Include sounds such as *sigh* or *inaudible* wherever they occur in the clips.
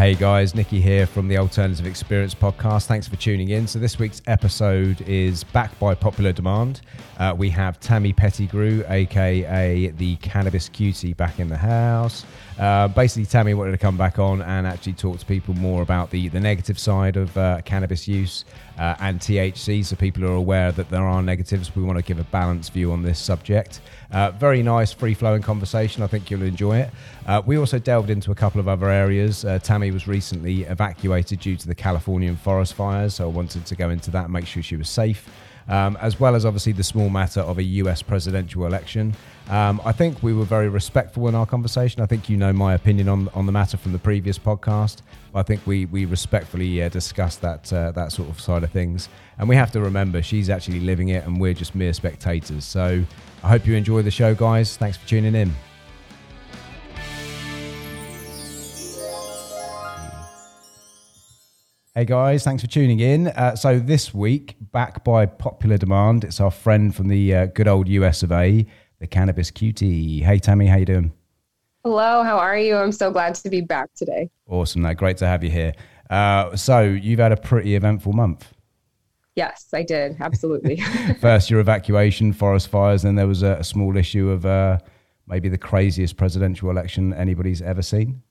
Hey guys, Nikki here from the Alternative Experience podcast. Thanks for tuning in. So, this week's episode is backed by popular demand. Uh, we have Tammy Pettigrew, aka the Cannabis Cutie, back in the house. Uh, basically, Tammy wanted to come back on and actually talk to people more about the, the negative side of uh, cannabis use uh, and THC, so people are aware that there are negatives. We want to give a balanced view on this subject. Uh, very nice, free flowing conversation. I think you'll enjoy it. Uh, we also delved into a couple of other areas. Uh, Tammy was recently evacuated due to the Californian forest fires, so I wanted to go into that and make sure she was safe um, as well as obviously the small matter of a US presidential election. Um, I think we were very respectful in our conversation. I think you know my opinion on on the matter from the previous podcast. I think we we respectfully uh, that uh, that sort of side of things. And we have to remember she's actually living it, and we're just mere spectators. So I hope you enjoy the show, guys. Thanks for tuning in. Hey guys, thanks for tuning in. Uh, so this week, back by popular demand, it's our friend from the uh, good old US of A, the Cannabis Cutie. Hey Tammy, how you doing? Hello, how are you? I'm so glad to be back today. Awesome, no, great to have you here. Uh, so you've had a pretty eventful month. Yes, I did. Absolutely. *laughs* First, your evacuation, forest fires, then there was a, a small issue of uh, maybe the craziest presidential election anybody's ever seen.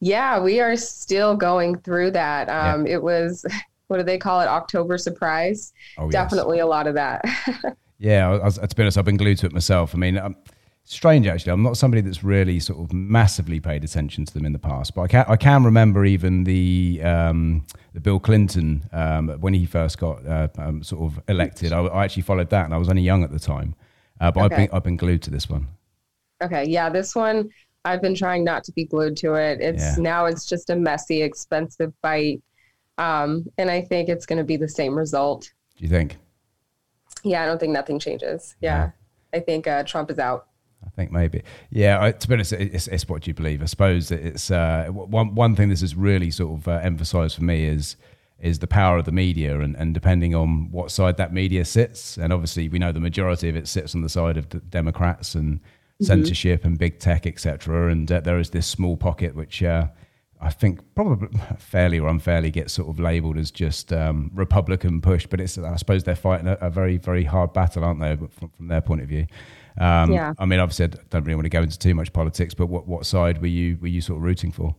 Yeah, we are still going through that. Um, yeah. It was, *laughs* what do they call it? October surprise. Oh, Definitely yes. a lot of that. *laughs* yeah, I, I, to be honest, I've been glued to it myself. I mean, um, strange actually. I'm not somebody that's really sort of massively paid attention to them in the past, but I can I can remember even the um, the Bill Clinton um, when he first got uh, um, sort of elected. I, I, actually followed that, and I was only young at the time. Uh, but okay. I've been I've been glued to this one. Okay, yeah, this one I've been trying not to be glued to it. It's yeah. now it's just a messy, expensive fight. Um, and I think it's going to be the same result. Do you think? Yeah, I don't think nothing changes. Yeah, yeah. I think uh, Trump is out. I think maybe. Yeah, to be honest, it's, it's, what you believe. I suppose it's uh, one one thing this has really sort of uh, emphasised for me is is the power of the media, and, and depending on what side that media sits, and obviously we know the majority of it sits on the side of the Democrats and mm-hmm. censorship and big tech, etc. And uh, there is this small pocket which uh, I think probably *laughs* fairly or unfairly gets sort of labelled as just um, Republican push, but it's I suppose they're fighting a, a very very hard battle, aren't they, from, from their point of view? Um, yeah. I mean, obviously, I don't really want to go into too much politics, but what what side were you were you sort of rooting for?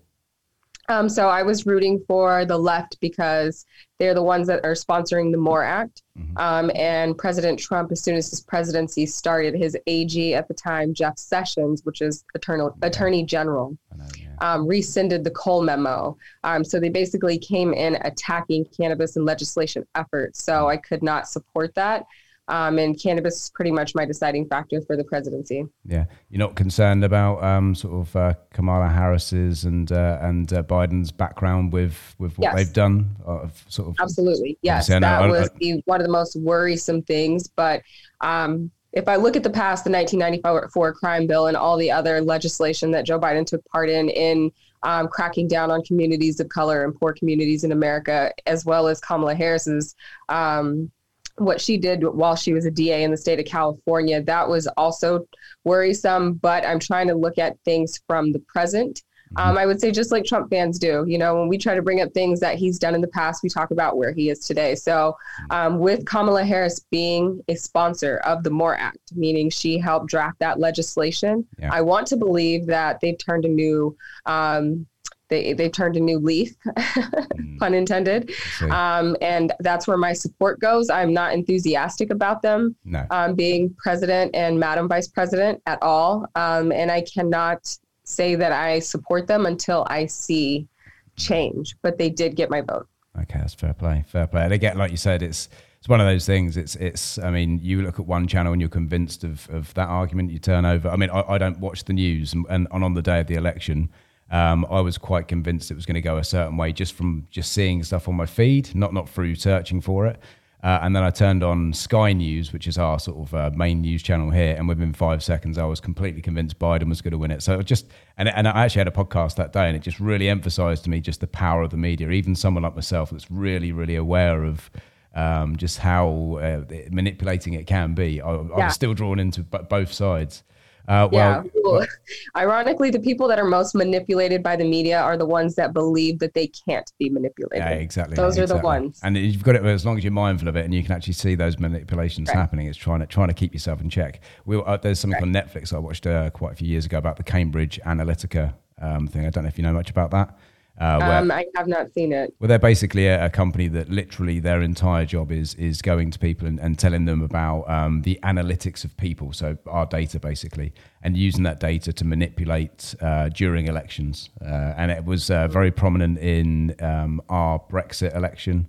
Um, so I was rooting for the left because they're the ones that are sponsoring the MORE Act. Mm-hmm. Um, and President Trump, as soon as his presidency started, his AG at the time, Jeff Sessions, which is Eternal, yeah. Attorney General, know, yeah. um, rescinded the Cole memo. Um, so they basically came in attacking cannabis and legislation efforts. So mm-hmm. I could not support that. Um, and cannabis is pretty much my deciding factor for the presidency. Yeah, you're not concerned about um, sort of uh, Kamala Harris's and uh, and uh, Biden's background with with what yes. they've done, uh, sort of. Absolutely, yes, that know, was I, the, one of the most worrisome things. But um, if I look at the past, the 1994 crime bill and all the other legislation that Joe Biden took part in in um, cracking down on communities of color and poor communities in America, as well as Kamala Harris's um, what she did while she was a DA in the state of California, that was also worrisome. But I'm trying to look at things from the present. Mm-hmm. Um, I would say just like Trump fans do, you know, when we try to bring up things that he's done in the past, we talk about where he is today. So, mm-hmm. um, with Kamala Harris being a sponsor of the MORE Act, meaning she helped draft that legislation, yeah. I want to believe that they've turned a new um, they they turned a new leaf, *laughs* mm. pun intended. Um, and that's where my support goes. I'm not enthusiastic about them no. um, being president and madam vice president at all. Um, and I cannot say that I support them until I see change. But they did get my vote. Okay, that's fair play. Fair play. And again, like you said, it's it's one of those things. It's it's. I mean, you look at one channel and you're convinced of of that argument. You turn over. I mean, I, I don't watch the news, and, and on the day of the election, um, I was quite convinced it was going to go a certain way just from just seeing stuff on my feed, not not through searching for it. Uh, and then I turned on Sky News, which is our sort of uh, main news channel here, and within five seconds, I was completely convinced Biden was going to win it. So it just and and I actually had a podcast that day, and it just really emphasised to me just the power of the media. Even someone like myself that's really really aware of um, just how uh, manipulating it can be. I, yeah. I was still drawn into both sides. Uh, well, yeah. Well, *laughs* ironically, the people that are most manipulated by the media are the ones that believe that they can't be manipulated. Yeah, exactly. Those exactly. are the ones. And you've got it as long as you're mindful of it, and you can actually see those manipulations right. happening. It's trying to trying to keep yourself in check. We, uh, there's something right. on Netflix I watched uh, quite a few years ago about the Cambridge Analytica um, thing. I don't know if you know much about that. Uh, where, um, I have not seen it. Well, they're basically a, a, company that literally their entire job is is going to people and, and telling them about um, the analytics of people, so our data basically, and using that data to manipulate uh, during elections. Uh, and it was uh, very prominent in um, our Brexit election.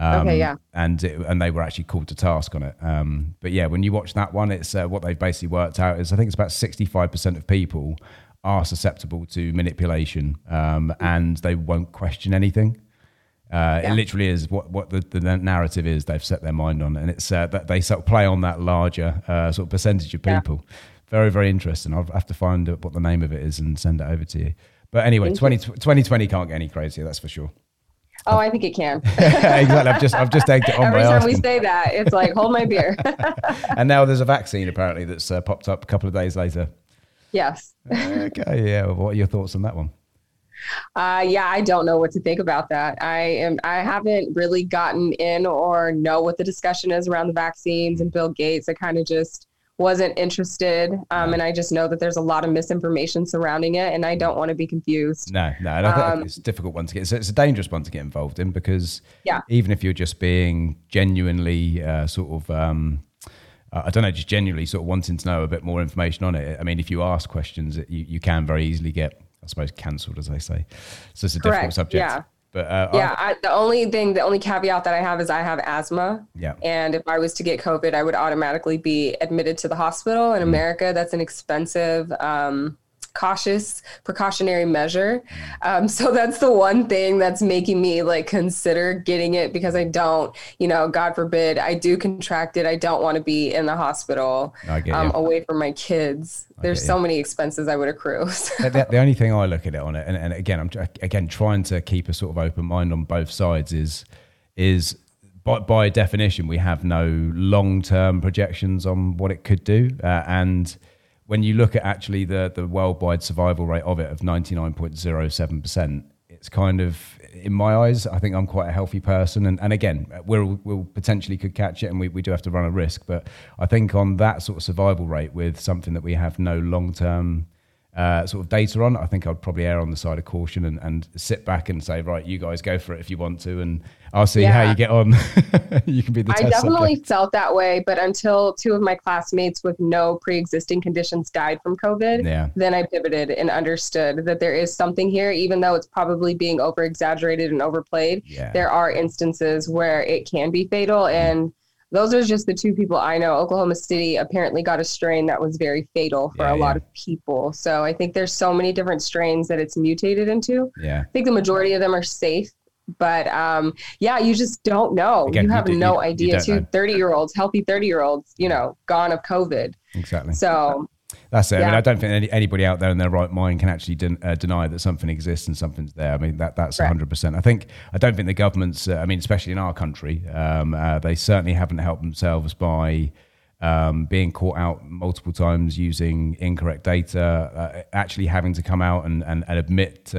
Um, okay, yeah. And it, and they were actually called to task on it. Um, but yeah, when you watch that one, it's uh, what they've basically worked out is I think it's about sixty five percent of people are susceptible to manipulation um, and they won't question anything. Uh, yeah. It literally is what, what the, the, narrative is they've set their mind on, and it's uh, that they sort of play on that larger uh, sort of percentage of people. Yeah. Very, very interesting. I'll have to find out what the name of it is and send it over to you. But anyway, 20, 2020 can't get any crazier, that's for sure. Oh, I think it can. *laughs* exactly. I've just I've just egged it on Every time asking. we say that, it's like hold my beer. *laughs* *laughs* and now there's a vaccine apparently that's uh, popped up a couple of days later. Yes. okay. Yeah. What are your thoughts on that one? Uh, yeah, I don't know what to think about that. I am. I haven't really gotten in or know what the discussion is around the vaccines and Bill Gates. I kind of just wasn't interested, um, and I just know that there's a lot of misinformation surrounding it, and I don't want to be confused. No, no, I um, it's a difficult one to get. It's, it's, a dangerous one to get involved in because yeah. even if you're just being genuinely uh, sort of um, uh, I don't know, just genuinely sort of wanting to know a bit more information on it. I mean, if you ask questions, you, you can very easily get, I suppose, cancelled, as they say. So it's a Correct. difficult subject. Yeah. But uh, yeah, I, the only thing, the only caveat that I have is I have asthma. Yeah. And if I was to get COVID, I would automatically be admitted to the hospital. In mm. America, that's an expensive um, cautious precautionary measure. Um, so that's the one thing that's making me like consider getting it because I don't, you know, God forbid, I do contract it. I don't want to be in the hospital um, away from my kids. There's so many expenses I would accrue. *laughs* So. The, the, only thing I look at it on it, and, and again, I'm again trying to keep a sort of open mind on both sides is is by, by definition, we have no long term projections on what it could do. Uh, and when you look at actually the the worldwide survival rate of it of 99.07%, it's kind of in my eyes, I think I'm quite a healthy person. And, and again, we'll, we'll potentially could catch it and we, we do have to run a risk. But I think on that sort of survival rate with something that we have no long term uh, sort of data on, I think I'd probably err on the side of caution and, and sit back and say, right, you guys go for it if you want to, and I'll see yeah. how you get on. *laughs* you can be the. Test. I definitely subject. felt that way, but until two of my classmates with no pre-existing conditions died from COVID, yeah. then I pivoted and understood that there is something here, even though it's probably being over exaggerated and overplayed. Yeah. There are instances where it can be fatal, mm. and those are just the two people I know. Oklahoma City apparently got a strain that was very fatal for yeah, a lot of people. So I think there's so many different strains that it's mutated into. Yeah. I think the majority of them are safe. But um, yeah, you just don't know. Again, you have you no you, idea. Two 30 year olds, healthy 30 year olds, you know, gone of COVID. Exactly. So that's it. Yeah. I mean, I don't think any, anybody out there in their right mind can actually den- uh, deny that something exists and something's there. I mean, that that's hundred percent. I think I don't think the governments. Uh, I mean, especially in our country, um, uh, they certainly haven't helped themselves by. Um, being caught out multiple times using incorrect data, uh, actually having to come out and, and, and admit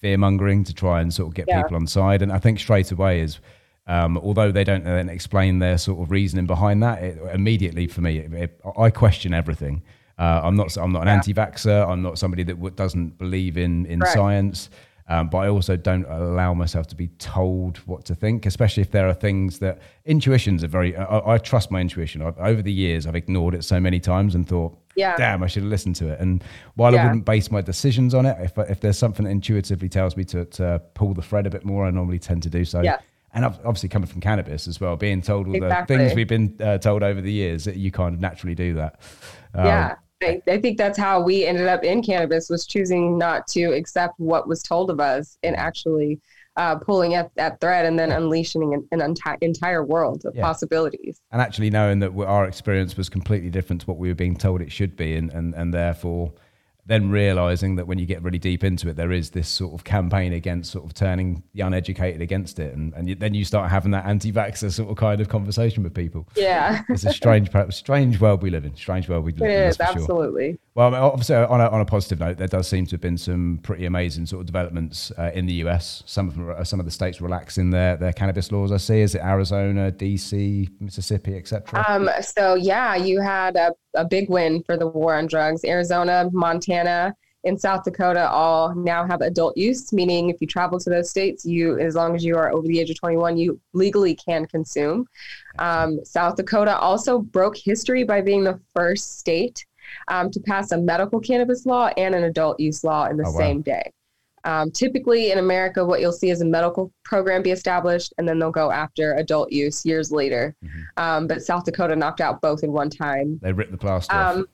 fear mongering to try and sort of get yeah. people on side. And I think straight away is um, although they don't then explain their sort of reasoning behind that, it, immediately for me, it, it, I question everything. Uh, I'm not. I'm not an yeah. anti-vaxxer. I'm not somebody that w- doesn't believe in in science. Um, but I also don't allow myself to be told what to think, especially if there are things that intuitions are very. I, I trust my intuition. I've, over the years, I've ignored it so many times and thought, yeah. damn, I should have listened to it. And while yeah. I wouldn't base my decisions on it, if if there's something that intuitively tells me to, to pull the thread a bit more, I normally tend to do so. Yeah. And obviously, coming from cannabis as well, being told all exactly. the things we've been uh, told over the years, that you kind of naturally do that. Um, yeah. I, I, think that's how we ended up in cannabis was choosing not to accept what was told of us and actually uh, pulling at that thread and then unleashing an, an enti- entire world of yeah. possibilities. And actually knowing that our experience was completely different to what we were being told it should be, and, and, and therefore then realizing that when you get really deep into it, there is this sort of campaign against sort of turning the uneducated against it, and, and you, then you start having that anti-vaxxer sort of kind of conversation with people. Yeah, it's a strange, strange world we live in. Strange world we live it in. It is absolutely. Sure. Well, obviously, on a, on a positive note, there does seem to have been some pretty amazing sort of developments uh, in the US. Some of them, uh, some of the states relaxing their, their cannabis laws. I see. Is it Arizona, DC, Mississippi, etc.? Um, so yeah, you had a, a big win for the war on drugs. Arizona, Montana, and South Dakota all now have adult use, meaning if you travel to those states, you, as long as you are over the age of 21, you legally can consume. Um, South Dakota also broke history by being the first state um, to pass a medical cannabis law and an adult use law in the oh, same wow. day. Um, typically in America, what you'll see is a medical program be established, and then they'll go after adult use years later. Mm-hmm. Um, but South Dakota knocked out both in one time. They ripped the plaster off. Um,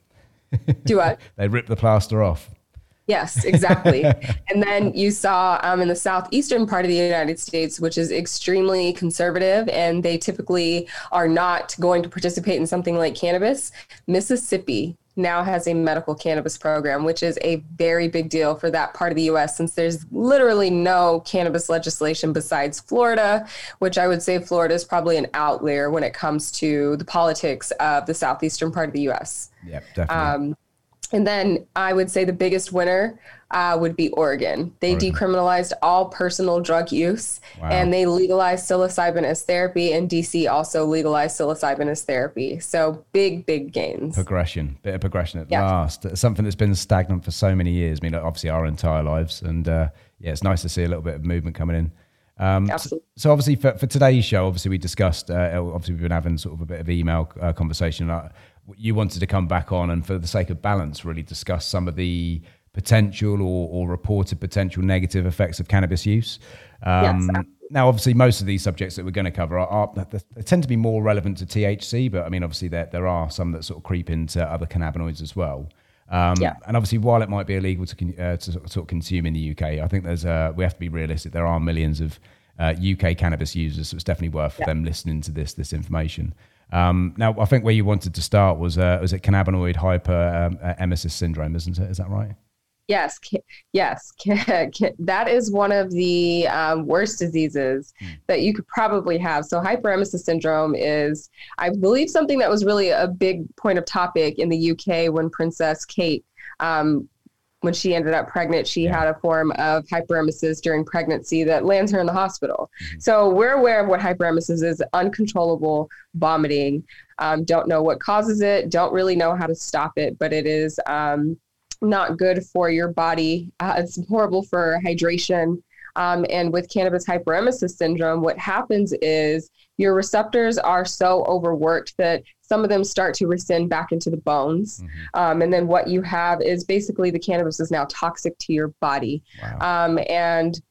*laughs* do what? they rip the plaster off. Yes, exactly. *laughs* and then you saw um, in the southeastern part of the United States, which is extremely conservative, and they typically are not going to participate in something like cannabis. Mississippi now has a medical cannabis program, which is a very big deal for that part of the US since there's literally no cannabis legislation besides Florida, which I would say Florida is probably an outlier when it comes to the politics of the southeastern part of the US. Yeah, definitely. Um, and then I would say the biggest winner uh, would be Oregon. They Oregon. decriminalized all personal drug use wow. and they legalized psilocybin as therapy. And DC also legalized psilocybin as therapy. So big, big gains. Progression, bit of progression at yeah. last. Something that's been stagnant for so many years. I mean, obviously our entire lives. And uh, yeah, it's nice to see a little bit of movement coming in. Um, so, so, obviously for, for today's show, obviously we discussed, uh, obviously we've been having sort of a bit of email uh, conversation. Uh, you wanted to come back on and for the sake of balance, really discuss some of the potential or, or reported potential negative effects of cannabis use. Um, yes. Now, obviously, most of these subjects that we're going to cover are, are, they tend to be more relevant to THC, but I mean, obviously, there there are some that sort of creep into other cannabinoids as well. Um, yeah. And obviously, while it might be illegal to, uh, to sort of consume in the UK, I think there's we have to be realistic. There are millions of uh, UK cannabis users, so it's definitely worth yeah. them listening to this this information. Um, now, I think where you wanted to start was uh, was it cannabinoid hyperemesis um, syndrome, isn't it? Is that right? Yes, yes, *laughs* that is one of the um, worst diseases mm. that you could probably have. So, hyperemesis syndrome is, I believe, something that was really a big point of topic in the UK when Princess Kate um, when she ended up pregnant, she yeah. had a form of hyperemesis during pregnancy that lands her in the hospital. Mm-hmm. So we're aware of what hyperemesis is uncontrollable vomiting. Um, don't know what causes it, don't really know how to stop it, but it is um, not good for your body. Uh, it's horrible for hydration. Um, and with cannabis hyperemesis syndrome, what happens is your receptors are so overworked that some of them start to rescind back into the bones. Mm-hmm. Um, and then what you have is basically the cannabis is now toxic to your body. Wow. Um, and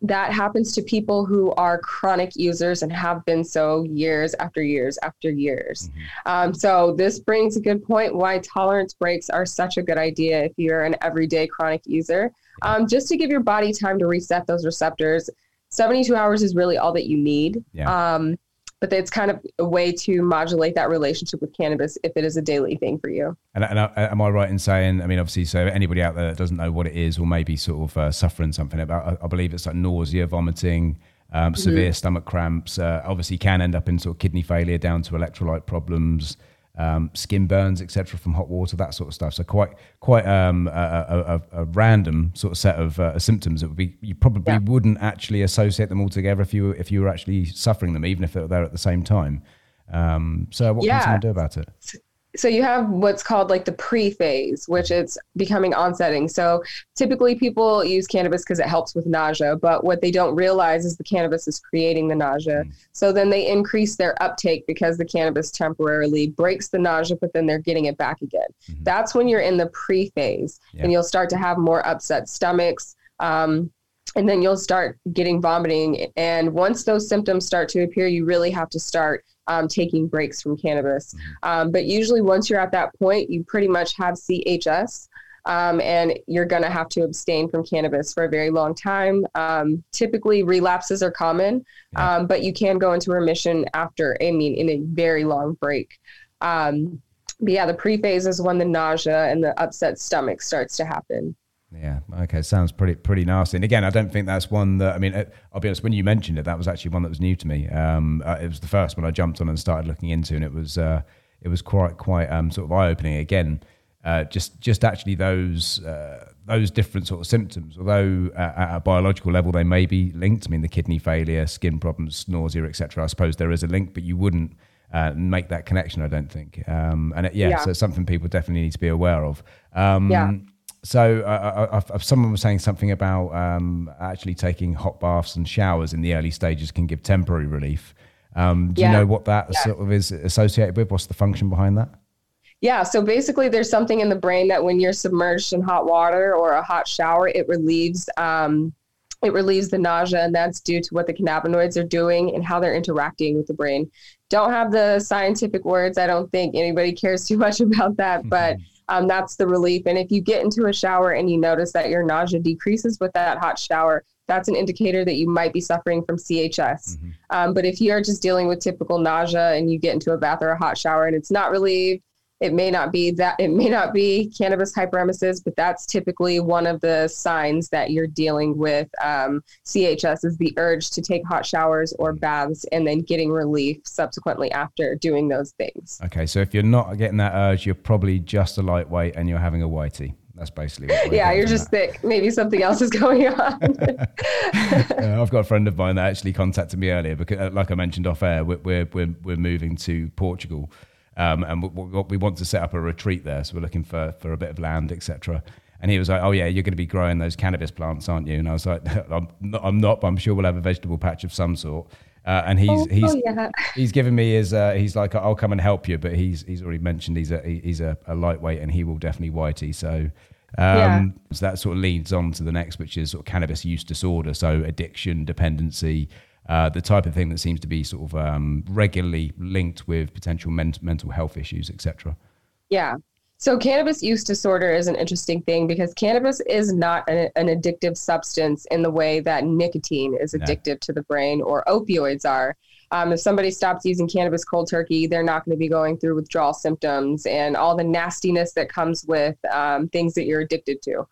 that happens to people who are chronic users and have been so years after years after years. Mm-hmm. Um, so, this brings a good point why tolerance breaks are such a good idea if you're an everyday chronic user. Um, just to give your body time to reset those receptors. 72 hours is really all that you need. Yeah. Um, but it's kind of a way to modulate that relationship with cannabis if it is a daily thing for you. And, and uh, am I right in saying, I mean, obviously, so anybody out there that doesn't know what it is or maybe sort of uh, suffering something about, I, I, believe it's like nausea, vomiting, um, mm-hmm. severe stomach cramps, uh, obviously can end up in sort of kidney failure down to electrolyte problems, um, skin burns, etc., from hot water, that sort of stuff. So quite quite um, a, a, a, random sort of set of uh, symptoms that would be you probably yeah. wouldn't actually associate them all together if you if you were actually suffering them, even if they were there at the same time. Um, so what yeah. can someone do about it? So you have what's called like the pre-phase which is becoming onsetting so typically people use cannabis because it helps with nausea but what they don't realize is the cannabis is creating the nausea mm. so then they increase their uptake because the cannabis temporarily breaks the nausea but then they're getting it back again mm-hmm. that's when you're in the pre-phase yeah. and you'll start to have more upset stomachs um, and then you'll start getting vomiting and once those symptoms start to appear you really have to start um, taking breaks from cannabis. Mm-hmm. Um, but usually, once you're at that point, you pretty much have CHS. Um, and you're going to have to abstain from cannabis for a very long time. Um, typically, relapses are common, um, but you can go into remission after, I mean, in a very long break. Um, but yeah, the pre phase is when the nausea and the upset stomach starts to happen. Yeah. Okay. Sounds pretty pretty nasty. And again, I don't think that's one that I mean. I'll be honest. When you mentioned it, that was actually one that was new to me. Um, uh, it was the first one I jumped on and started looking into, and it was uh, it was quite quite um, sort of eye opening. Again, uh, just just actually those uh, those different sort of symptoms, although uh, at a biological level they may be linked. I mean, the kidney failure, skin problems, nausea, etc. I suppose there is a link, but you wouldn't uh, make that connection. I don't think. Um, and it, yeah, yeah, so it's something people definitely need to be aware of. Um, yeah. So uh, I, I, someone was saying something about um, actually taking hot baths and showers in the early stages can give temporary relief. Um, do yeah. you know what that yeah. sort of is associated with? What's the function behind that? Yeah, so basically, there's something in the brain that when you're submerged in hot water or a hot shower, it relieves um, it relieves the nausea, and that's due to what the cannabinoids are doing and how they're interacting with the brain. Don't have the scientific words. I don't think anybody cares too much *laughs* about that, mm-hmm. but um, that's the relief. And if you get into a shower and you notice that your nausea decreases with that hot shower, that's an indicator that you might be suffering from CHS. Mm-hmm. Um, but if you're just dealing with typical nausea and you get into a bath or a hot shower and it's not relieved, it may not be that it may not be cannabis hyperemesis, but that's typically one of the signs that you're dealing with um, CHS is the urge to take hot showers or baths and then getting relief subsequently after doing those things. Okay, so if you're not getting that urge, you're probably just a lightweight and you're having a whitey. That's basically yeah. You're just that. thick. Maybe something else is going on. *laughs* I've got a friend of mine that actually contacted me earlier because, uh, like I mentioned off air, we're we're we're moving to Portugal um, and we, we, want to set up a retreat there. So we're looking for, for a bit of land, etc. And he was like, "Oh yeah, you're going to be growing those cannabis plants, aren't you?" And I was like, *laughs* "I'm not, I'm not but I'm sure we'll have a vegetable patch of some sort." Uh, and he's oh, he's oh, yeah. he's given me his uh, he's like I'll come and help you, but he's he's already mentioned he's a he's a, a lightweight and he will definitely whitey. So um, yeah. so that sort of leads on to the next, which is sort of cannabis use disorder, so addiction, dependency, uh, the type of thing that seems to be sort of um, regularly linked with potential men- mental health issues, etc. Yeah. So cannabis use disorder is an interesting thing because cannabis is not an, an addictive substance in the way that nicotine is addictive no. to the brain or opioids are. Um, if somebody stops using cannabis cold turkey, they're not going to be going through withdrawal symptoms and all the nastiness that comes with um, things that you're addicted to.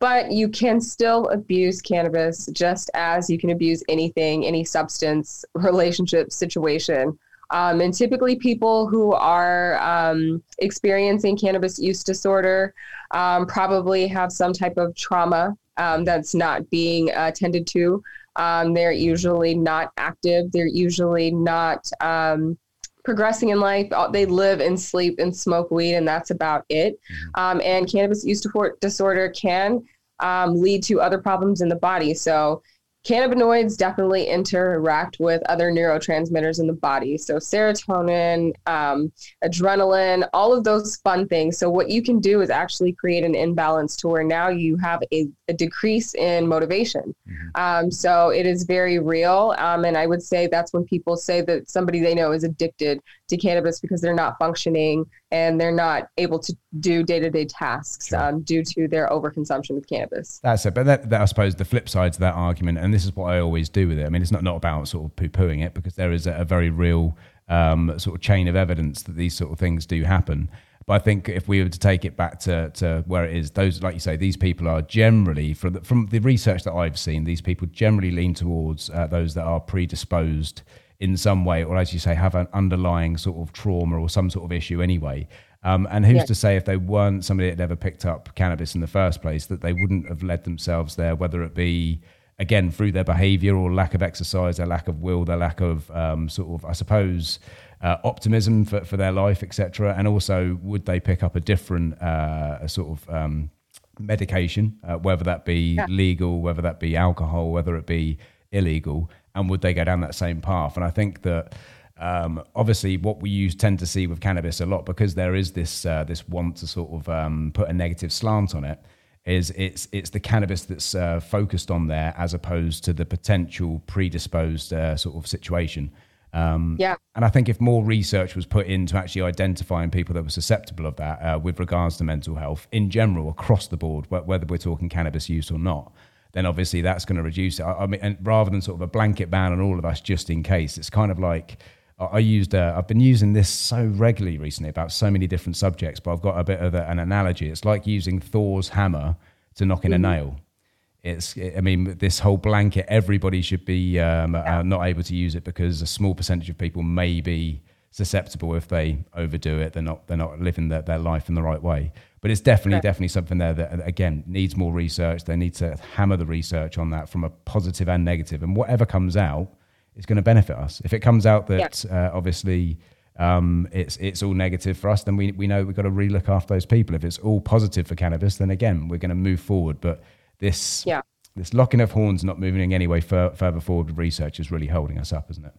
But you can still abuse cannabis just as you can abuse anything, any substance, relationship, situation. Um, and typically, people who are um, experiencing cannabis use disorder um, probably have some type of trauma um, that's not being attended to. Um, they're usually not active. They're usually not um, progressing in life. They live and sleep and smoke weed, and that's about it. Mm-hmm. Um, and cannabis use disorder can um, lead to other problems in the body. So cannabinoids definitely interact with other neurotransmitters in the body. So, serotonin, um, adrenaline, all of those fun things. So, what you can do is actually create an imbalance to where now you have a, a decrease in motivation. Mm-hmm. Um, so, it is very real. Um, and I would say that's when people say that somebody they know is addicted to cannabis because they're not functioning and they're not able to do day-to-day tasks sure. um, due to their overconsumption of cannabis. That's it. But that, that, I suppose the flip side to that argument, and this is what I always do with it. I mean, it's not, not about sort of poo-pooing it because there is a, a very real um, sort of chain of evidence that these sort of things do happen. But I think if we were to take it back to, to where it is, those, like you say, these people are generally, from the, from the research that I've seen, these people generally lean towards uh, those that are predisposed in some way, or as you say, have an underlying sort of trauma or some sort of issue anyway. Um, and who's yeah. to say if they weren't somebody that ever picked up cannabis in the first place, that they wouldn't have led themselves there, whether it be again through their behavior or lack of exercise, their lack of will, their lack of um, sort of, I suppose, uh, optimism for, for their life, etc. And also, would they pick up a different uh, sort of um, medication, uh, whether that be yeah. legal, whether that be alcohol, whether it be illegal, and would they go down that same path? And I think that um, obviously what we use tend to see with cannabis a lot because there is this uh, this want to sort of um, put a negative slant on it. Is it's it's the cannabis that's uh, focused on there as opposed to the potential predisposed uh, sort of situation. Um, yeah. And I think if more research was put into actually identifying people that were susceptible of that uh, with regards to mental health in general across the board, whether we're talking cannabis use or not, then obviously that's going to reduce it. I, I mean, and rather than sort of a blanket ban on all of us just in case, it's kind of like I used. Uh, I've been using this so regularly recently about so many different subjects, but I've got a bit of a, an analogy. It's like using Thor's hammer to knock in mm-hmm. a nail. It's. I mean, this whole blanket. Everybody should be um, uh, not able to use it because a small percentage of people may be susceptible if they overdo it. They're not they're not living their, their life in the right way. But it's definitely right. definitely something there that again needs more research. They need to hammer the research on that from a positive and negative, and whatever comes out is going to benefit us. If it comes out that yeah. uh, obviously um, it's it's all negative for us, then we we know we've got to relook after those people. If it's all positive for cannabis, then again we're going to move forward. But this yeah. this locking of horns not moving in any way further forward with research is really holding us up, isn't it?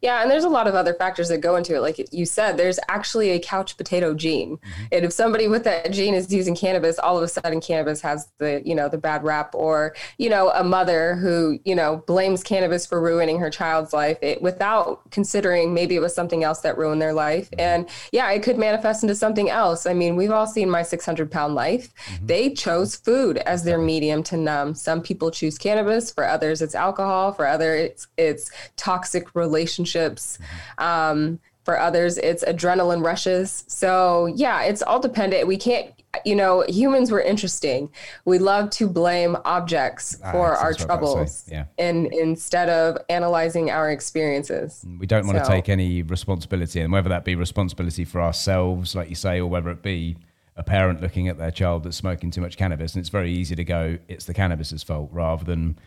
Yeah, and there's a lot of other factors that go into it. Like you said, there's actually a couch potato gene, mm-hmm. and if somebody with that gene is using cannabis, all of a sudden cannabis has the you know the bad rap, or you know a mother who you know blames cannabis for ruining her child's life it, without considering maybe it was something else that ruined their life, mm-hmm. and yeah, it could manifest into something else. I mean, we've all seen my 600 pound life. Mm-hmm. They chose food as their medium to numb. Some people choose cannabis, for others it's alcohol, for others it's it's toxic relationships relationships. Um, for others, it's adrenaline rushes. So, yeah, it's all dependent. We can't, you know, humans were interesting. We love to blame objects ah, for our troubles yeah. and instead of analyzing our experiences. We don't want so. to take any responsibility, and whether that be responsibility for ourselves, like you say, or whether it be a parent looking at their child that's smoking too much cannabis. And it's very easy to go, it's the cannabis's fault rather than,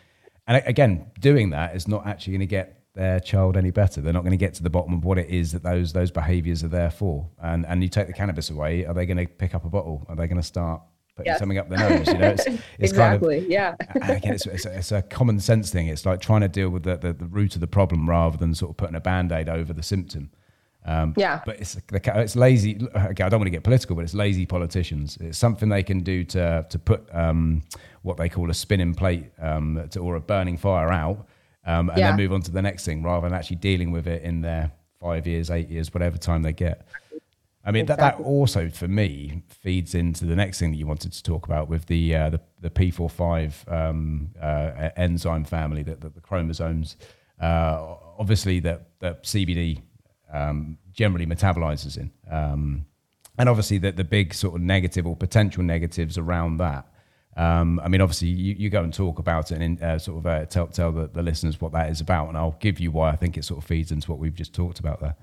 and again, doing that is not actually going to get their child any better. They're not going to get to the bottom of what it is that those those behaviours are there for. And and you take the cannabis away, are they going to pick up a bottle? Are they going to start putting yes. something up their nose? You know, it's, *laughs* it's exactly, kind of, yeah. again, it's, it's, a, it's, a, common sense thing. It's like trying to deal with the, the, the root of the problem rather than sort of putting a band aid over the symptom. Um, yeah, but it's it's lazy. Okay, I don't want to get political, but it's lazy politicians. It's something they can do to to put um, what they call a spinning plate um, to, or a burning fire out um, and yeah. then move on to the next thing rather than actually dealing with it in their five years, eight years, whatever time they get. I mean, exactly. that, that also for me feeds into the next thing that you wanted to talk about with the uh, the, the P45 um, uh, enzyme family, that the, the, chromosomes. Uh, obviously, that, that CBD um, generally metabolizes in. Um, and obviously, that the big sort of negative or potential negatives around that um, I mean, obviously, you, you, go and talk about it and uh, sort of uh, tell, tell the, the, listeners what that is about, and I'll give you why I think it sort of feeds into what we've just talked about there.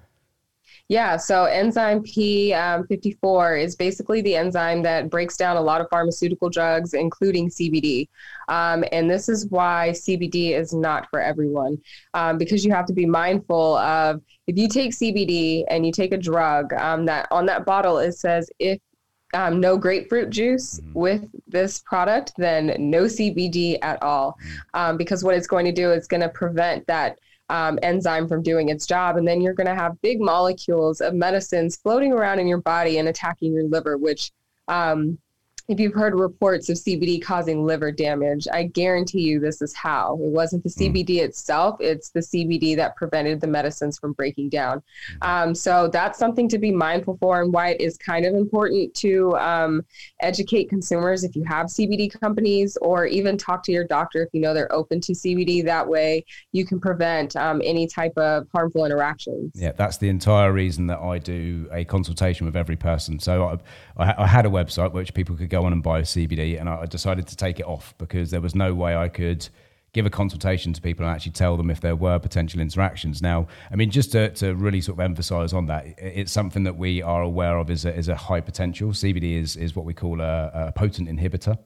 Yeah, so enzyme P54 um, is basically the enzyme that breaks down a lot of pharmaceutical drugs, including CBD. Um, and this is why CBD is not for everyone, um, because you have to be mindful of if you take CBD and you take a drug, um, that on that bottle it says if um, no grapefruit juice mm-hmm. with this product, then no CBD at all. Mm-hmm. Um, because what it's going to do is going to prevent that um, enzyme from doing its job. And then you're going to have big molecules of medicines floating around in your body and attacking your liver, which um, if you've heard reports of CBD causing liver damage, I guarantee you this is how. It wasn't the CBD mm. itself, it's the CBD that prevented the medicines from breaking down. Mm. Um, so that's something to be mindful for and why it is kind of important to um, educate consumers if you have CBD companies or even talk to your doctor if you know they're open to CBD. That way you can prevent um, any type of harmful interactions. Yeah, that's the entire reason that I do a consultation with every person. So I, I had a website which people could go on and buy a CBD, and I decided to take it off because there was no way I could give a consultation to people and actually tell them if there were potential interactions. Now, I mean, just to, to really sort of emphasize on that, it's something that we are aware of is a, is a high potential. CBD is, is what we call a, a potent inhibitor.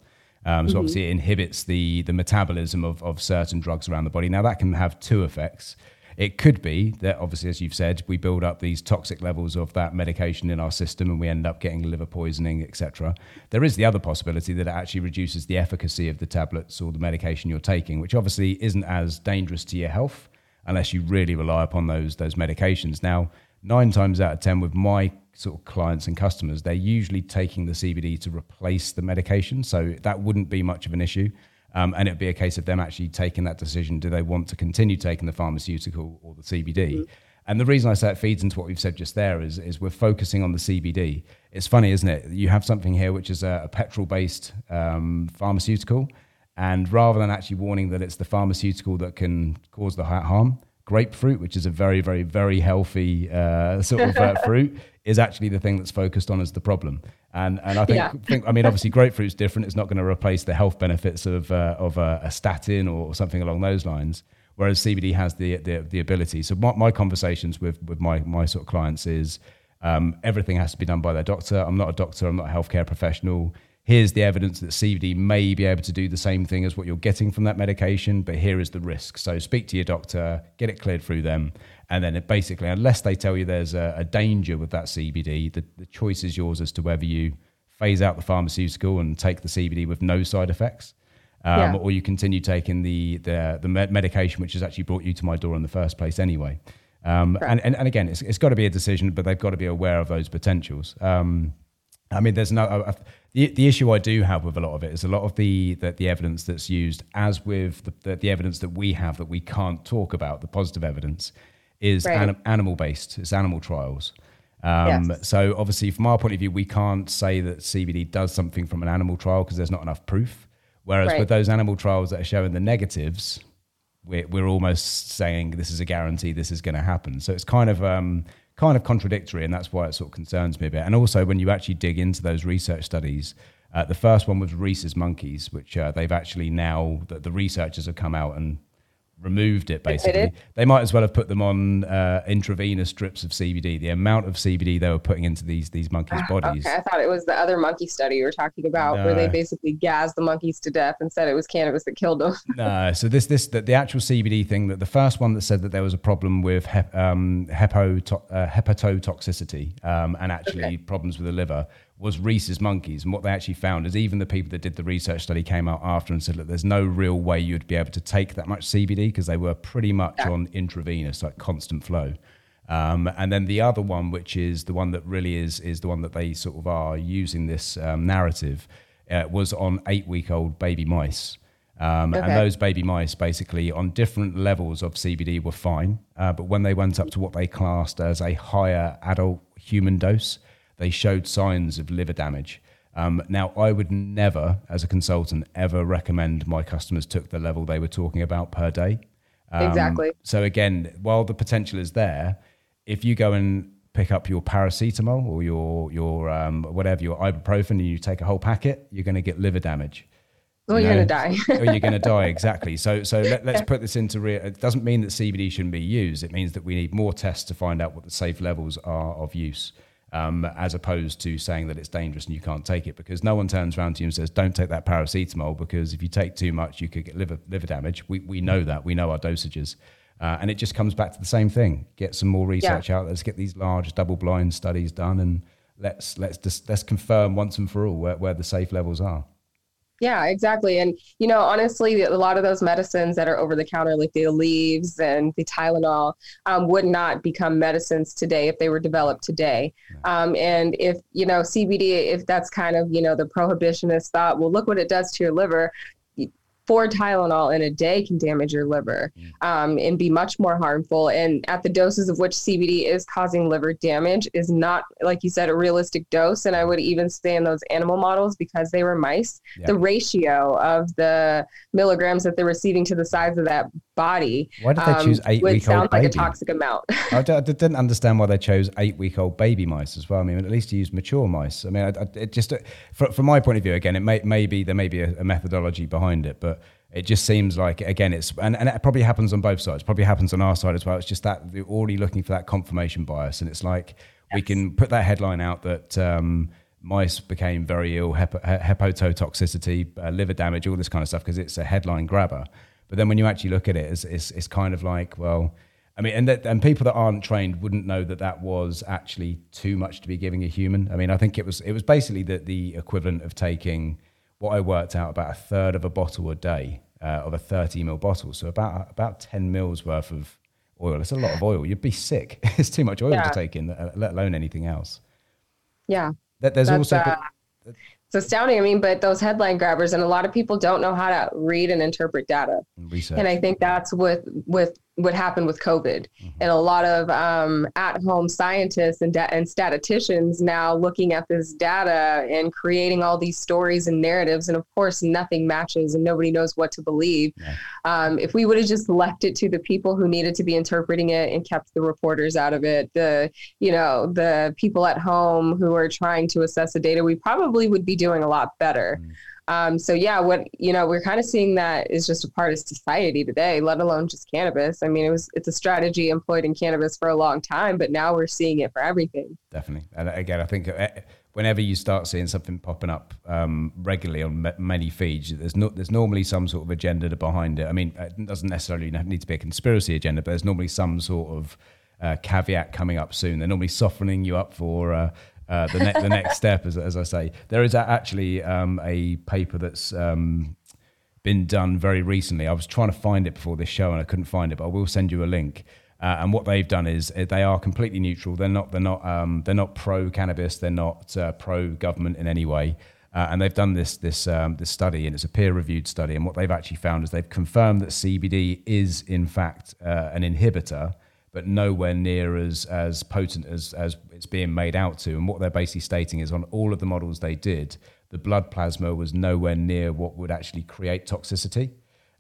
Um, so mm-hmm. obviously it inhibits the, the metabolism of, of certain drugs around the body. Now that can have two effects. It could be that, obviously, as you've said, we build up these toxic levels of that medication in our system and we end up getting liver poisoning, etc. There is the other possibility that it actually reduces the efficacy of the tablets or the medication you're taking, which obviously isn't as dangerous to your health unless you really rely upon those those medications. Now, nine times out of ten, with my sort of clients and customers, they're usually taking the CBD to replace the medication, so that wouldn't be much of an issue. Um, and it'd be a case of them actually taking that decision. Do they want to continue taking the pharmaceutical or the CBD? Mm-hmm. And the reason I say it feeds into what we've said just there is, is we're focusing on the CBD. It's funny, isn't it? You have something here which is a, a petrol based um, pharmaceutical. And rather than actually warning that it's the pharmaceutical that can cause the harm, grapefruit, which is a very, very, very healthy uh, sort of uh, *laughs* fruit, is actually the thing that's focused on as the problem. And and I think, yeah. think I mean obviously grapefruit is different. It's not going to replace the health benefits of uh, of a, a, statin or something along those lines. whereas CBD has the the, the ability. So my, my conversations with with my my sort of clients is um, everything has to be done by their doctor. I'm not a doctor. I'm not a healthcare professional. Here's the evidence that CBD may be able to do the same thing as what you're getting from that medication, but here is the risk. So speak to your doctor, get it cleared through them, and then it basically, unless they tell you there's a, a danger with that CBD, the, the choice is yours as to whether you phase out the pharmaceutical and take the CBD with no side effects. Um, yeah. Or you continue taking the the, the medication which has actually brought you to my door in the first place anyway. Um, and, and, and again, it's, it's got to be a decision, but they've got to be aware of those potentials. Um, I mean, there's no uh, the, the issue I do have with a lot of it is a lot of the the, the evidence that's used, as with the, the, the, evidence that we have that we can't talk about, the positive evidence, is right. anim, animal based. It's animal trials. Um, yes. So obviously, from our point of view, we can't say that CBD does something from an animal trial because there's not enough proof. Whereas right. with those animal trials that are showing the negatives, we're, we're almost saying this is a guarantee, this is going to happen. So it's kind of um, kind of contradictory, and that's why it sort of concerns me a bit. And also, when you actually dig into those research studies, uh, the first one was rhesus monkeys, which uh, they've actually now the, the researchers have come out and removed it basically. They might as well have put them on uh, intravenous strips of CBD. The amount of CBD they were putting into these these monkeys' ah, bodies. Okay, I thought it was the other monkey study you were talking about, no. where they basically gassed the monkeys to death and said it was cannabis that killed them. no, so this this the, the, actual CBD thing that the first one that said that there was a problem with hep, um, hepo, uh, hepatotoxicity um, and actually okay. problems with the liver was rhesus monkeys. And what they actually found is even the people that did the research study came out after and said, look, there's no real way you'd be able to take that much CBD because they were pretty much yeah. on intravenous, like constant flow. Um, and then the other one, which is the one that really is is the one that they sort of are using this um, narrative, uh, was on eight week old baby mice. Um, okay. And those baby mice, basically, on different levels of CBD, were fine. Uh, but when they went up to what they classed as a higher adult human dose, they showed signs of liver damage. Um, now, I would never, as a consultant, ever recommend my customers took the level they were talking about per day. Um, exactly. So again, while the potential is there, if you go and pick up your paracetamol or your your um, whatever your ibuprofen and you take a whole packet, you're going to get liver damage. Or you are going to die. *laughs* or you're going *laughs* to die exactly. So so let, us put this into real. It doesn't mean that CBD shouldn't be used. It means that we need more tests to find out what the safe levels are of use um, as opposed to saying that it's dangerous and you can't take it because no one turns around to you and says, don't take that paracetamol because if you take too much, you could get liver, liver damage. We, we know that. We know our dosages. Uh, and it just comes back to the same thing. Get some more research yeah. out. Let's get these large double-blind studies done, and let's let's just let's confirm once and for all where, where the safe levels are. Yeah, exactly. And, you know, honestly, a lot of those medicines that are over the counter, like the Aleves and the Tylenol, um, would not become medicines today if they were developed today. Um, and if, you know, CBD, if that's kind of, you know, the prohibitionist thought, well, look what it does to your liver four Tylenol in a day can damage your liver mm. um, and be much more harmful. And at the doses of which CBD is causing liver damage is not, like you said, a realistic dose. And I would even say in those animal models, because they were mice, yeah. the ratio of the milligrams that they're receiving to the size of that body why did they um, choose eight week old baby? like a toxic amount *laughs* I, d- I didn't understand why they chose eight week old baby mice as well i mean at least use mature mice i mean I, I, it just from my point of view again it may, may be there may be a, a methodology behind it but it just seems like again it's and, and it probably happens on both sides probably happens on our side as well it's just that you're already looking for that confirmation bias and it's like yes. we can put that headline out that um, mice became very ill hep- hepatotoxicity uh, liver damage all this kind of stuff because it's a headline grabber but then when you actually look at it it's, it's, it's kind of like well I mean, and that, and people that aren't trained wouldn't know that that was actually too much to be giving a human. I mean, I think it was it was basically the, the equivalent of taking what I worked out about a third of a bottle a day uh, of a 30 ml bottle. So about about 10 mils worth of oil. It's a lot of oil. You'd be sick. *laughs* it's too much oil yeah. to take in, uh, let alone anything else. Yeah. That There's That's, also. Uh, it's astounding. I mean, but those headline grabbers, and a lot of people don't know how to read and interpret data. Research. And I think that's with with what happened with COVID. Mm-hmm. And a lot of um, at home scientists and, da- and statisticians now looking at this data and creating all these stories and narratives. And of course, nothing matches and nobody knows what to believe. Yeah. Um, if we would have just left it to the people who needed to be interpreting it and kept the reporters out of it, the, you know, the people at home who are trying to assess the data, we probably would be doing a lot better. Mm-hmm. Um, so yeah, what you know, we're kind of seeing that is just a part of society today, let alone just cannabis. I mean, it was it's a strategy employed in cannabis for a long time, but now we're seeing it for everything. Definitely, and again, I think uh, whenever you start seeing something popping up um, regularly on many feeds, there's no, there's normally some sort of agenda behind it. I mean, it doesn't necessarily need to be a conspiracy agenda, but there's normally some sort of uh, caveat coming up soon. They're normally softening you up for. Uh, uh, the, ne- the next step, as, as I say, there is actually um, a paper that's um, been done very recently. I was trying to find it before this show and I couldn't find it, but I will send you a link. Uh, and what they've done is uh, they are completely neutral. They're not. They're not. Um, they're not pro cannabis. They're not uh, pro government in any way. Uh, and they've done this this um, this study, and it's a peer reviewed study. And what they've actually found is they've confirmed that CBD is in fact uh, an inhibitor, but nowhere near as as potent as as it's being made out to. And what they're basically stating is on all of the models they did, the blood plasma was nowhere near what would actually create toxicity.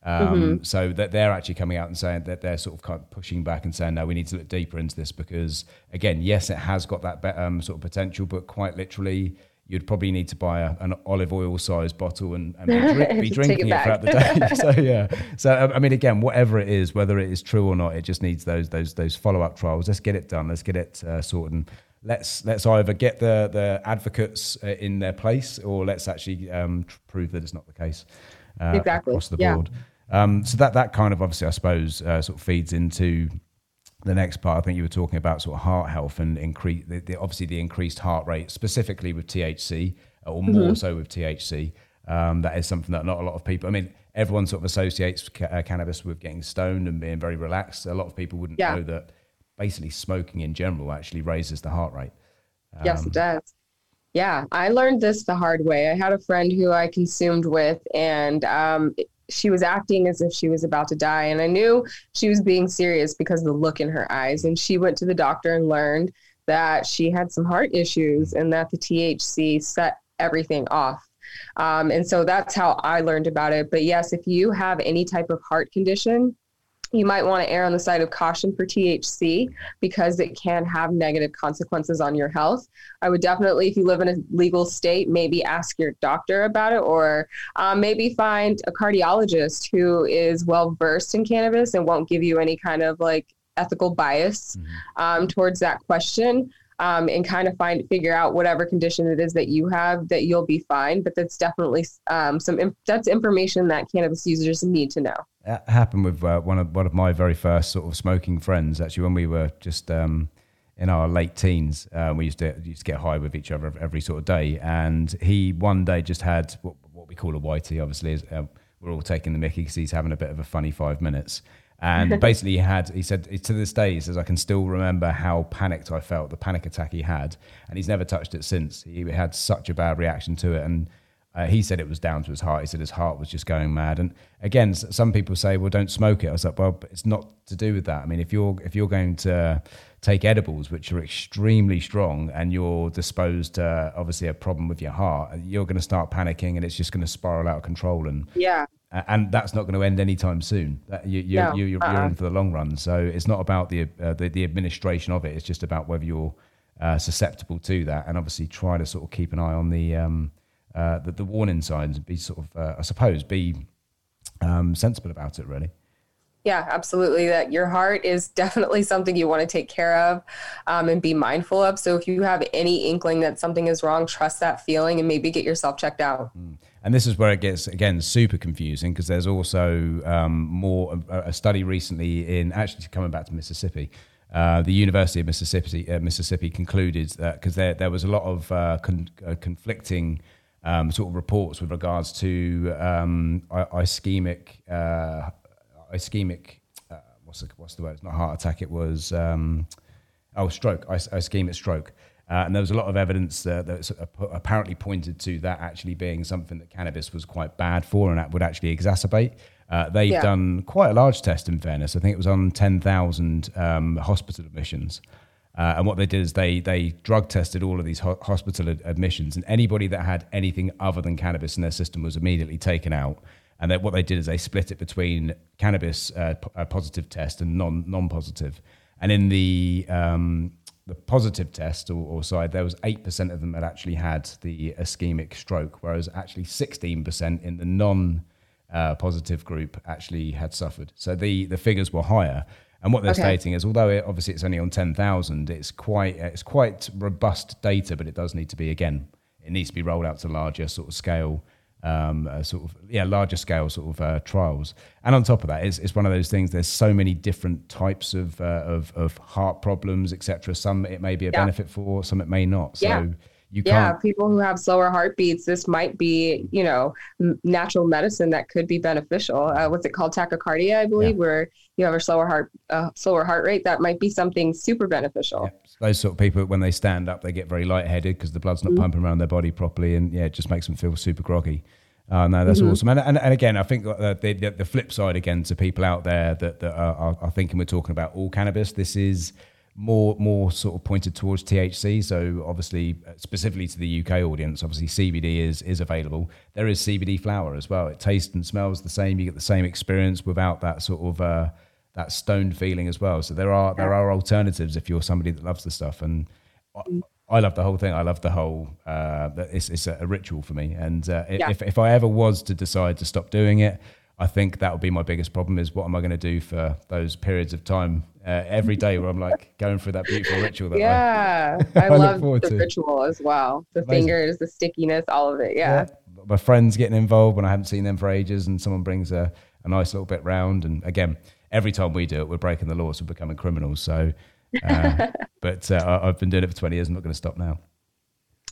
Um, mm-hmm. So that they're actually coming out and saying that they're sort of, kind of pushing back and saying, no, we need to look deeper into this because, again, yes, it has got that um, sort of potential, but quite literally, you'd probably need to buy a, an olive oil sized bottle and, and be, *laughs* be drinking it, it throughout the day. *laughs* so yeah. So I mean, again, whatever it is, whether it is true or not, it just needs those those those follow up trials. Let's get it done. Let's get it uh, sorted. And let's let's either get the the advocates uh, in their place or let's actually um, prove that it's not the case uh, exactly. across the yeah. board. Um, so that that kind of obviously, I suppose, uh, sort of feeds into the next part. I think you were talking about sort of heart health and increase the, the, obviously the increased heart rate, specifically with THC, or more mm-hmm. so with THC. Um, that is something that not a lot of people. I mean, everyone sort of associates ca- uh, cannabis with getting stoned and being very relaxed. A lot of people wouldn't yeah. know that basically smoking in general actually raises the heart rate. Um, yes, it um, does. Yeah, I learned this the hard way. I had a friend who I consumed with, and um, she was acting as if she was about to die. And I knew she was being serious because of the look in her eyes. And she went to the doctor and learned that she had some heart issues and that the THC set everything off. Um, and so that's how I learned about it. But yes, if you have any type of heart condition, you might want to err on the side of caution for THC because it can have negative consequences on your health. I would definitely, if you live in a legal state, maybe ask your doctor about it or um, maybe find a cardiologist who is well versed in cannabis and won't give you any kind of like ethical bias mm-hmm. um, towards that question. Um, and kind of find figure out whatever condition it is that you have that you'll be fine but that's definitely um, some that's information that cannabis users need to know that happened with uh, one of one of my very first sort of smoking friends. Actually, when we were just um, in our late teens, uh, we used to used to get high with each other every sort of day. And he one day just had what, what we call a whitey. Obviously, is, uh, we're all taking the Mickey because he's having a bit of a funny five minutes. And *laughs* basically, he had he said to this day, he says I can still remember how panicked I felt, the panic attack he had, and he's never touched it since. He had such a bad reaction to it, and uh, he said it was down to his heart. He said his heart was just going mad. And again, some people say, "Well, don't smoke it." I was like, "Well, it's not to do with that. I mean, if you're if you're going to take edibles, which are extremely strong, and you're disposed to obviously a problem with your heart, you're going to start panicking, and it's just going to spiral out of control. And yeah, and that's not going to end anytime soon. That you, you, no, you, are uh-uh. in for the long run. So it's not about the, uh, the, the administration of it. It's just about whether you're uh, susceptible to that, and obviously try to sort of keep an eye on the um, uh, the, the, warning signs and be sort of, uh, I suppose, be um, sensible about it, really. Yeah, absolutely. That your heart is definitely something you want to take care of um, and be mindful of. So if you have any inkling that something is wrong, trust that feeling and maybe get yourself checked out. Mm. And this is where it gets again super confusing because there's also um, more a, a, study recently in actually coming back to Mississippi. Uh, the University of Mississippi uh, Mississippi concluded that because there there was a lot of uh, con- uh, conflicting um, sort of reports with regards to um, ischemic, uh, ischemic. Uh, what's the what's the word? It's not heart attack. It was um, oh stroke. ischemic stroke. Uh, and there was a lot of evidence uh, that apparently pointed to that actually being something that cannabis was quite bad for and that would actually exacerbate. Uh, they've yeah. done quite a large test in fairness. I think it was on 10,000 um, hospital admissions. Uh, and what they did is they they drug tested all of these ho- hospital ad- admissions, and anybody that had anything other than cannabis in their system was immediately taken out. And then what they did is they split it between cannabis uh, p- positive test and non non positive. And in the um, the positive test or, or side, there was eight percent of them that actually had the ischemic stroke, whereas actually sixteen percent in the non uh, positive group actually had suffered. So the the figures were higher. And what they're okay. stating is, although it, obviously it's only on ten thousand, it's quite it's quite robust data, but it does need to be again, it needs to be rolled out to larger sort of scale um, uh, sort of yeah larger scale sort of uh, trials. And on top of that, it's, it's one of those things. There's so many different types of uh, of, of heart problems, etc. Some it may be a yeah. benefit for, some it may not. So yeah. You yeah, people who have slower heartbeats, this might be, you know, natural medicine that could be beneficial. Uh, what's it called? Tachycardia, I believe, yeah. where you have a slower heart, uh, slower heart rate. That might be something super beneficial. Yeah. Those sort of people, when they stand up, they get very lightheaded because the blood's not mm-hmm. pumping around their body properly, and yeah, it just makes them feel super groggy. Uh, no, that's mm-hmm. awesome. And, and, and again, I think uh, the, the, the flip side again to people out there that, that are, are thinking we're talking about all cannabis. This is more more sort of pointed towards THC. So obviously, uh, specifically to the UK audience, obviously CBD is is available. There is CBD flower as well. It tastes and smells the same. You get the same experience without that sort of uh, that stoned feeling as well. So there are there are alternatives if you're somebody that loves the stuff. And I, I love the whole thing. I love the whole. Uh, it's it's a, ritual for me. And uh, yeah. if if I ever was to decide to stop doing it. I think that would be my biggest problem is what am I going to do for those periods of time uh, every day where I'm like *laughs* going through that beautiful ritual. That yeah, *laughs* I, I love the to. ritual as well. The Amazing. fingers, the stickiness, all of it. Yeah. yeah. My friends getting involved when I haven't seen them for ages, and someone brings a, a nice little bit round. And again, every time we do it, we're breaking the laws, we're becoming criminals. So, uh, *laughs* but uh, I've been doing it for 20 years. I'm not going to stop now.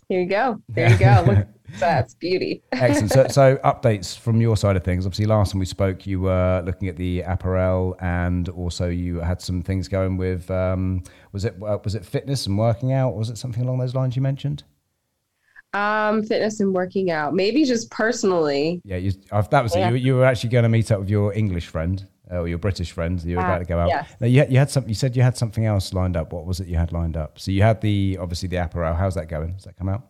Here you go. *laughs* There you go. Look, that's beauty. *laughs* Excellent. So, so, updates from your side of things. Obviously, last time we spoke, you were looking at the apparel, and also you had some things going with. Um, was it uh, was it fitness and working out? Was it something along those lines you mentioned? Um, fitness and working out. Maybe just personally. Yeah, you, that was yeah. it. You, you were actually going to meet up with your English friend or your British friend. You were uh, about to go out. Yes. Now, you had, you had some. You said you had something else lined up. What was it you had lined up? So you had the obviously the apparel. How's that going? Does that come out?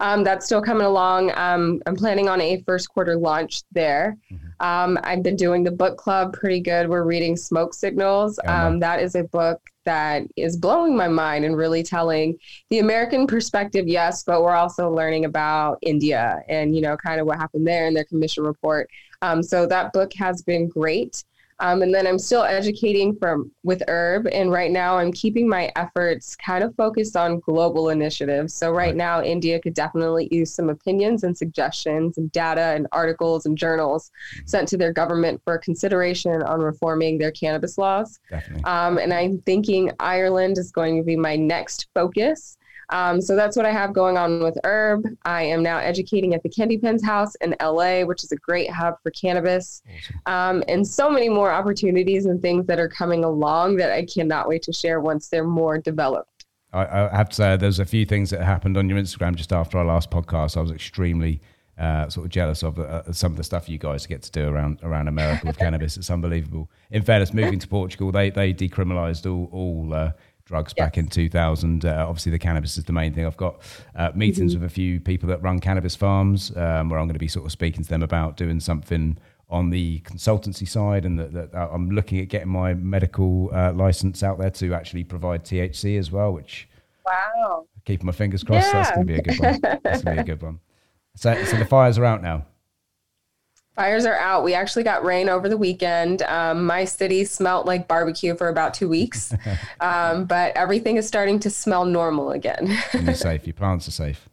Um, that's still coming along. Um, I'm planning on a first quarter launch there. Mm-hmm. Um, I've been doing the book club pretty good. We're reading Smoke Signals. Um, that is a book that is blowing my mind and really telling the American perspective, yes, but we're also learning about India and, you know, kind of what happened there in their commission report. Um, so that book has been great. Um, and then I'm still educating from with Herb, and right now I'm keeping my efforts kind of focused on global initiatives. So right, right. now, India could definitely use some opinions and suggestions and data and articles and journals mm-hmm. sent to their government for consideration on reforming their cannabis laws. Definitely. Um, and I'm thinking Ireland is going to be my next focus. Um, so that's what I have going on with Herb. I am now educating at the Candy Pens House in LA, which is a great hub for cannabis, um, and so many more opportunities and things that are coming along that I cannot wait to share once they're more developed. I, I have to say, there's a few things that happened on your Instagram just after our last podcast. I was extremely uh, sort of jealous of uh, some of the stuff you guys get to do around around America with *laughs* cannabis. It's unbelievable. In fairness, moving to Portugal, they they decriminalised all all uh, drugs back in 2000. Uh, obviously, the cannabis is the main thing. I've got uh, meetings mm-hmm. with a few people that run cannabis farms um, where I'm going to be sort of speaking to them about doing something on the consultancy side, and that, I'm looking at getting my medical uh, license out there to actually provide THC as well, which wow, keeping my fingers crossed. Yeah. That's going to be a good one. That's going to be a good one. *laughs* So, so the fires are out now. Fires are out. We actually got rain over the weekend. Um, my city smelt like barbecue for about two weeks, *laughs* um, but everything is starting to smell normal again. you're *laughs* safe. Your plants are safe.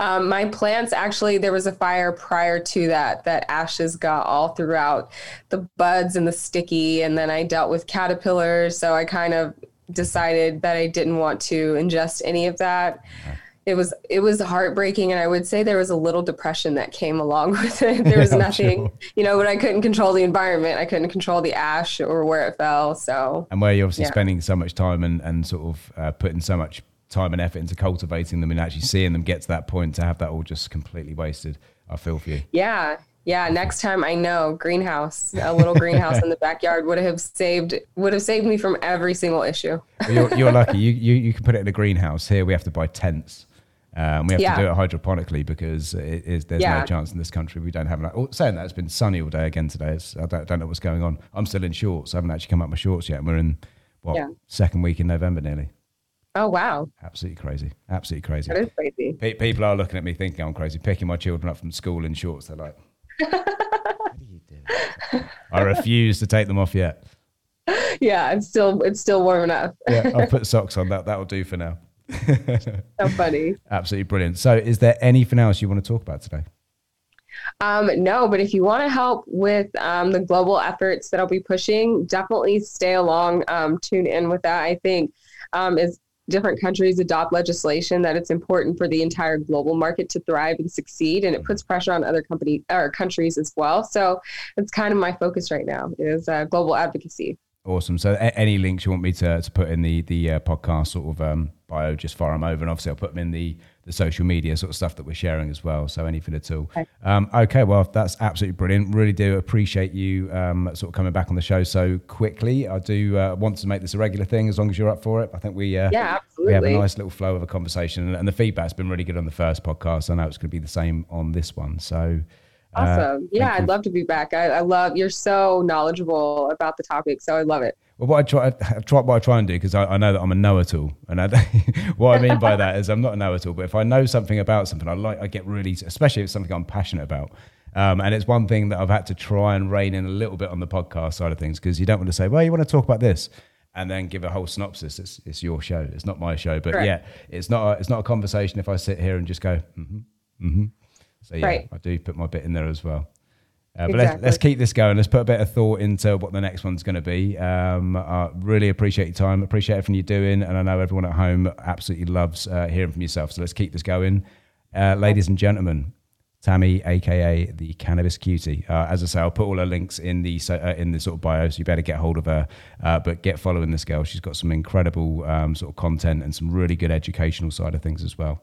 Um, my plants actually, there was a fire prior to that, that ashes got all throughout the buds and the sticky. And then I dealt with caterpillars. So I kind of decided that I didn't want to ingest any of that. Okay it was it was heartbreaking and i would say there was a little depression that came along *laughs* with it there was *laughs* yeah, nothing sure. you know but i couldn't control the environment i couldn't control the ash or where it fell so and where you're obviously yeah. spending so much time and, and sort of uh, putting so much time and effort into cultivating them and actually seeing them get to that point to have that all just completely wasted i feel for you yeah yeah, next time I know greenhouse, a little greenhouse *laughs* in the backyard would have saved would have saved me from every single issue. well, you're, you're, lucky. You, you you can put it in a greenhouse. Here we have to buy tents. Um, we have yeah. to do it hydroponically because it is, there's yeah. no chance in this country we don't have. Like, oh, saying that it's been sunny all day again today. It's, I don't, don't, know what's going on. I'm still in shorts. I haven't actually come up my shorts yet. And we're in what yeah. second week in November nearly. Oh wow! Absolutely crazy. Absolutely crazy. That is crazy. Pe- people are looking at me thinking I'm crazy, picking my children up from school in shorts. They're like, *laughs* "What are you doing?" I refuse to take them off yet. Yeah, it's still it's still warm enough. yeah, I'll *laughs* put socks on. That that'll do for now. *laughs* so funny. Absolutely brilliant. So, is there anything else you want to talk about today? Um, no, but if you want to help with um, the global efforts that I'll be pushing, definitely stay along, um, tune in with that. I think um, as different countries adopt legislation, that it's important for the entire global market to thrive and succeed, and it puts pressure on other company or countries as well. So it's kind of my focus right now is uh, global advocacy. Awesome. So, a- any links you want me to, to put in the the uh, podcast sort of um, bio, just fire them over, and obviously I'll put them in the the social media sort of stuff that we're sharing as well. So anything at all. Okay. Um, okay. Well, that's absolutely brilliant. Really do appreciate you um, sort of coming back on the show so quickly. I do uh, want to make this a regular thing as long as you're up for it. I think we uh, Yeah, we have a nice little flow of a conversation, and the feedback's been really good on the first podcast. I know it's going to be the same on this one. So. Uh, Awesome. yeah, I'd love to be back. I, I love you're so knowledgeable about the topic, so I love it. Well, what I try, I try, what I try and do because I, I know that I'm a know-it-all, and I, *laughs* what I mean by that is I'm not a know-it-all, but if I know something about something, I like, I get really, especially if it's something I'm passionate about. Um, and it's one thing that I've had to try and rein in a little bit on the podcast side of things because you don't want to say, well, you want to talk about this, and then give a whole synopsis. It's, it's your show, it's not my show. But Correct. yeah, it's not, a, it's not a conversation if I sit here and just go, mm-hmm, mm-hmm. So yeah, Right. I do put my bit in there as well. Uh, but let's, let's keep this going. Let's put a bit of thought into what the next one's going to be. Um, I really appreciate your time. Appreciate everything you're doing. And I know everyone at home absolutely loves uh, hearing from yourself. So let's keep this going. Uh, ladies and gentlemen, Tammy, aka the Cannabis Cutie. Uh, as I say, I'll put all her links in the so, uh, in the sort of bio, so you better get hold of her. Uh, but get following this girl. She's got some incredible um, sort of content and some really good educational side of things as well.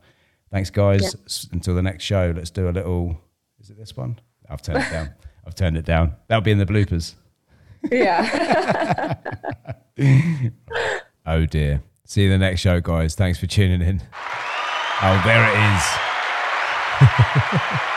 Thanks, guys. Yeah. Until the next show, let's do a little. Is it this one? I've turned it down. *laughs* I've turned it down. That'll be in the bloopers. Yeah. *laughs* Oh dear. See you in the next show, guys. Thanks for tuning in. Oh, there it is. *laughs*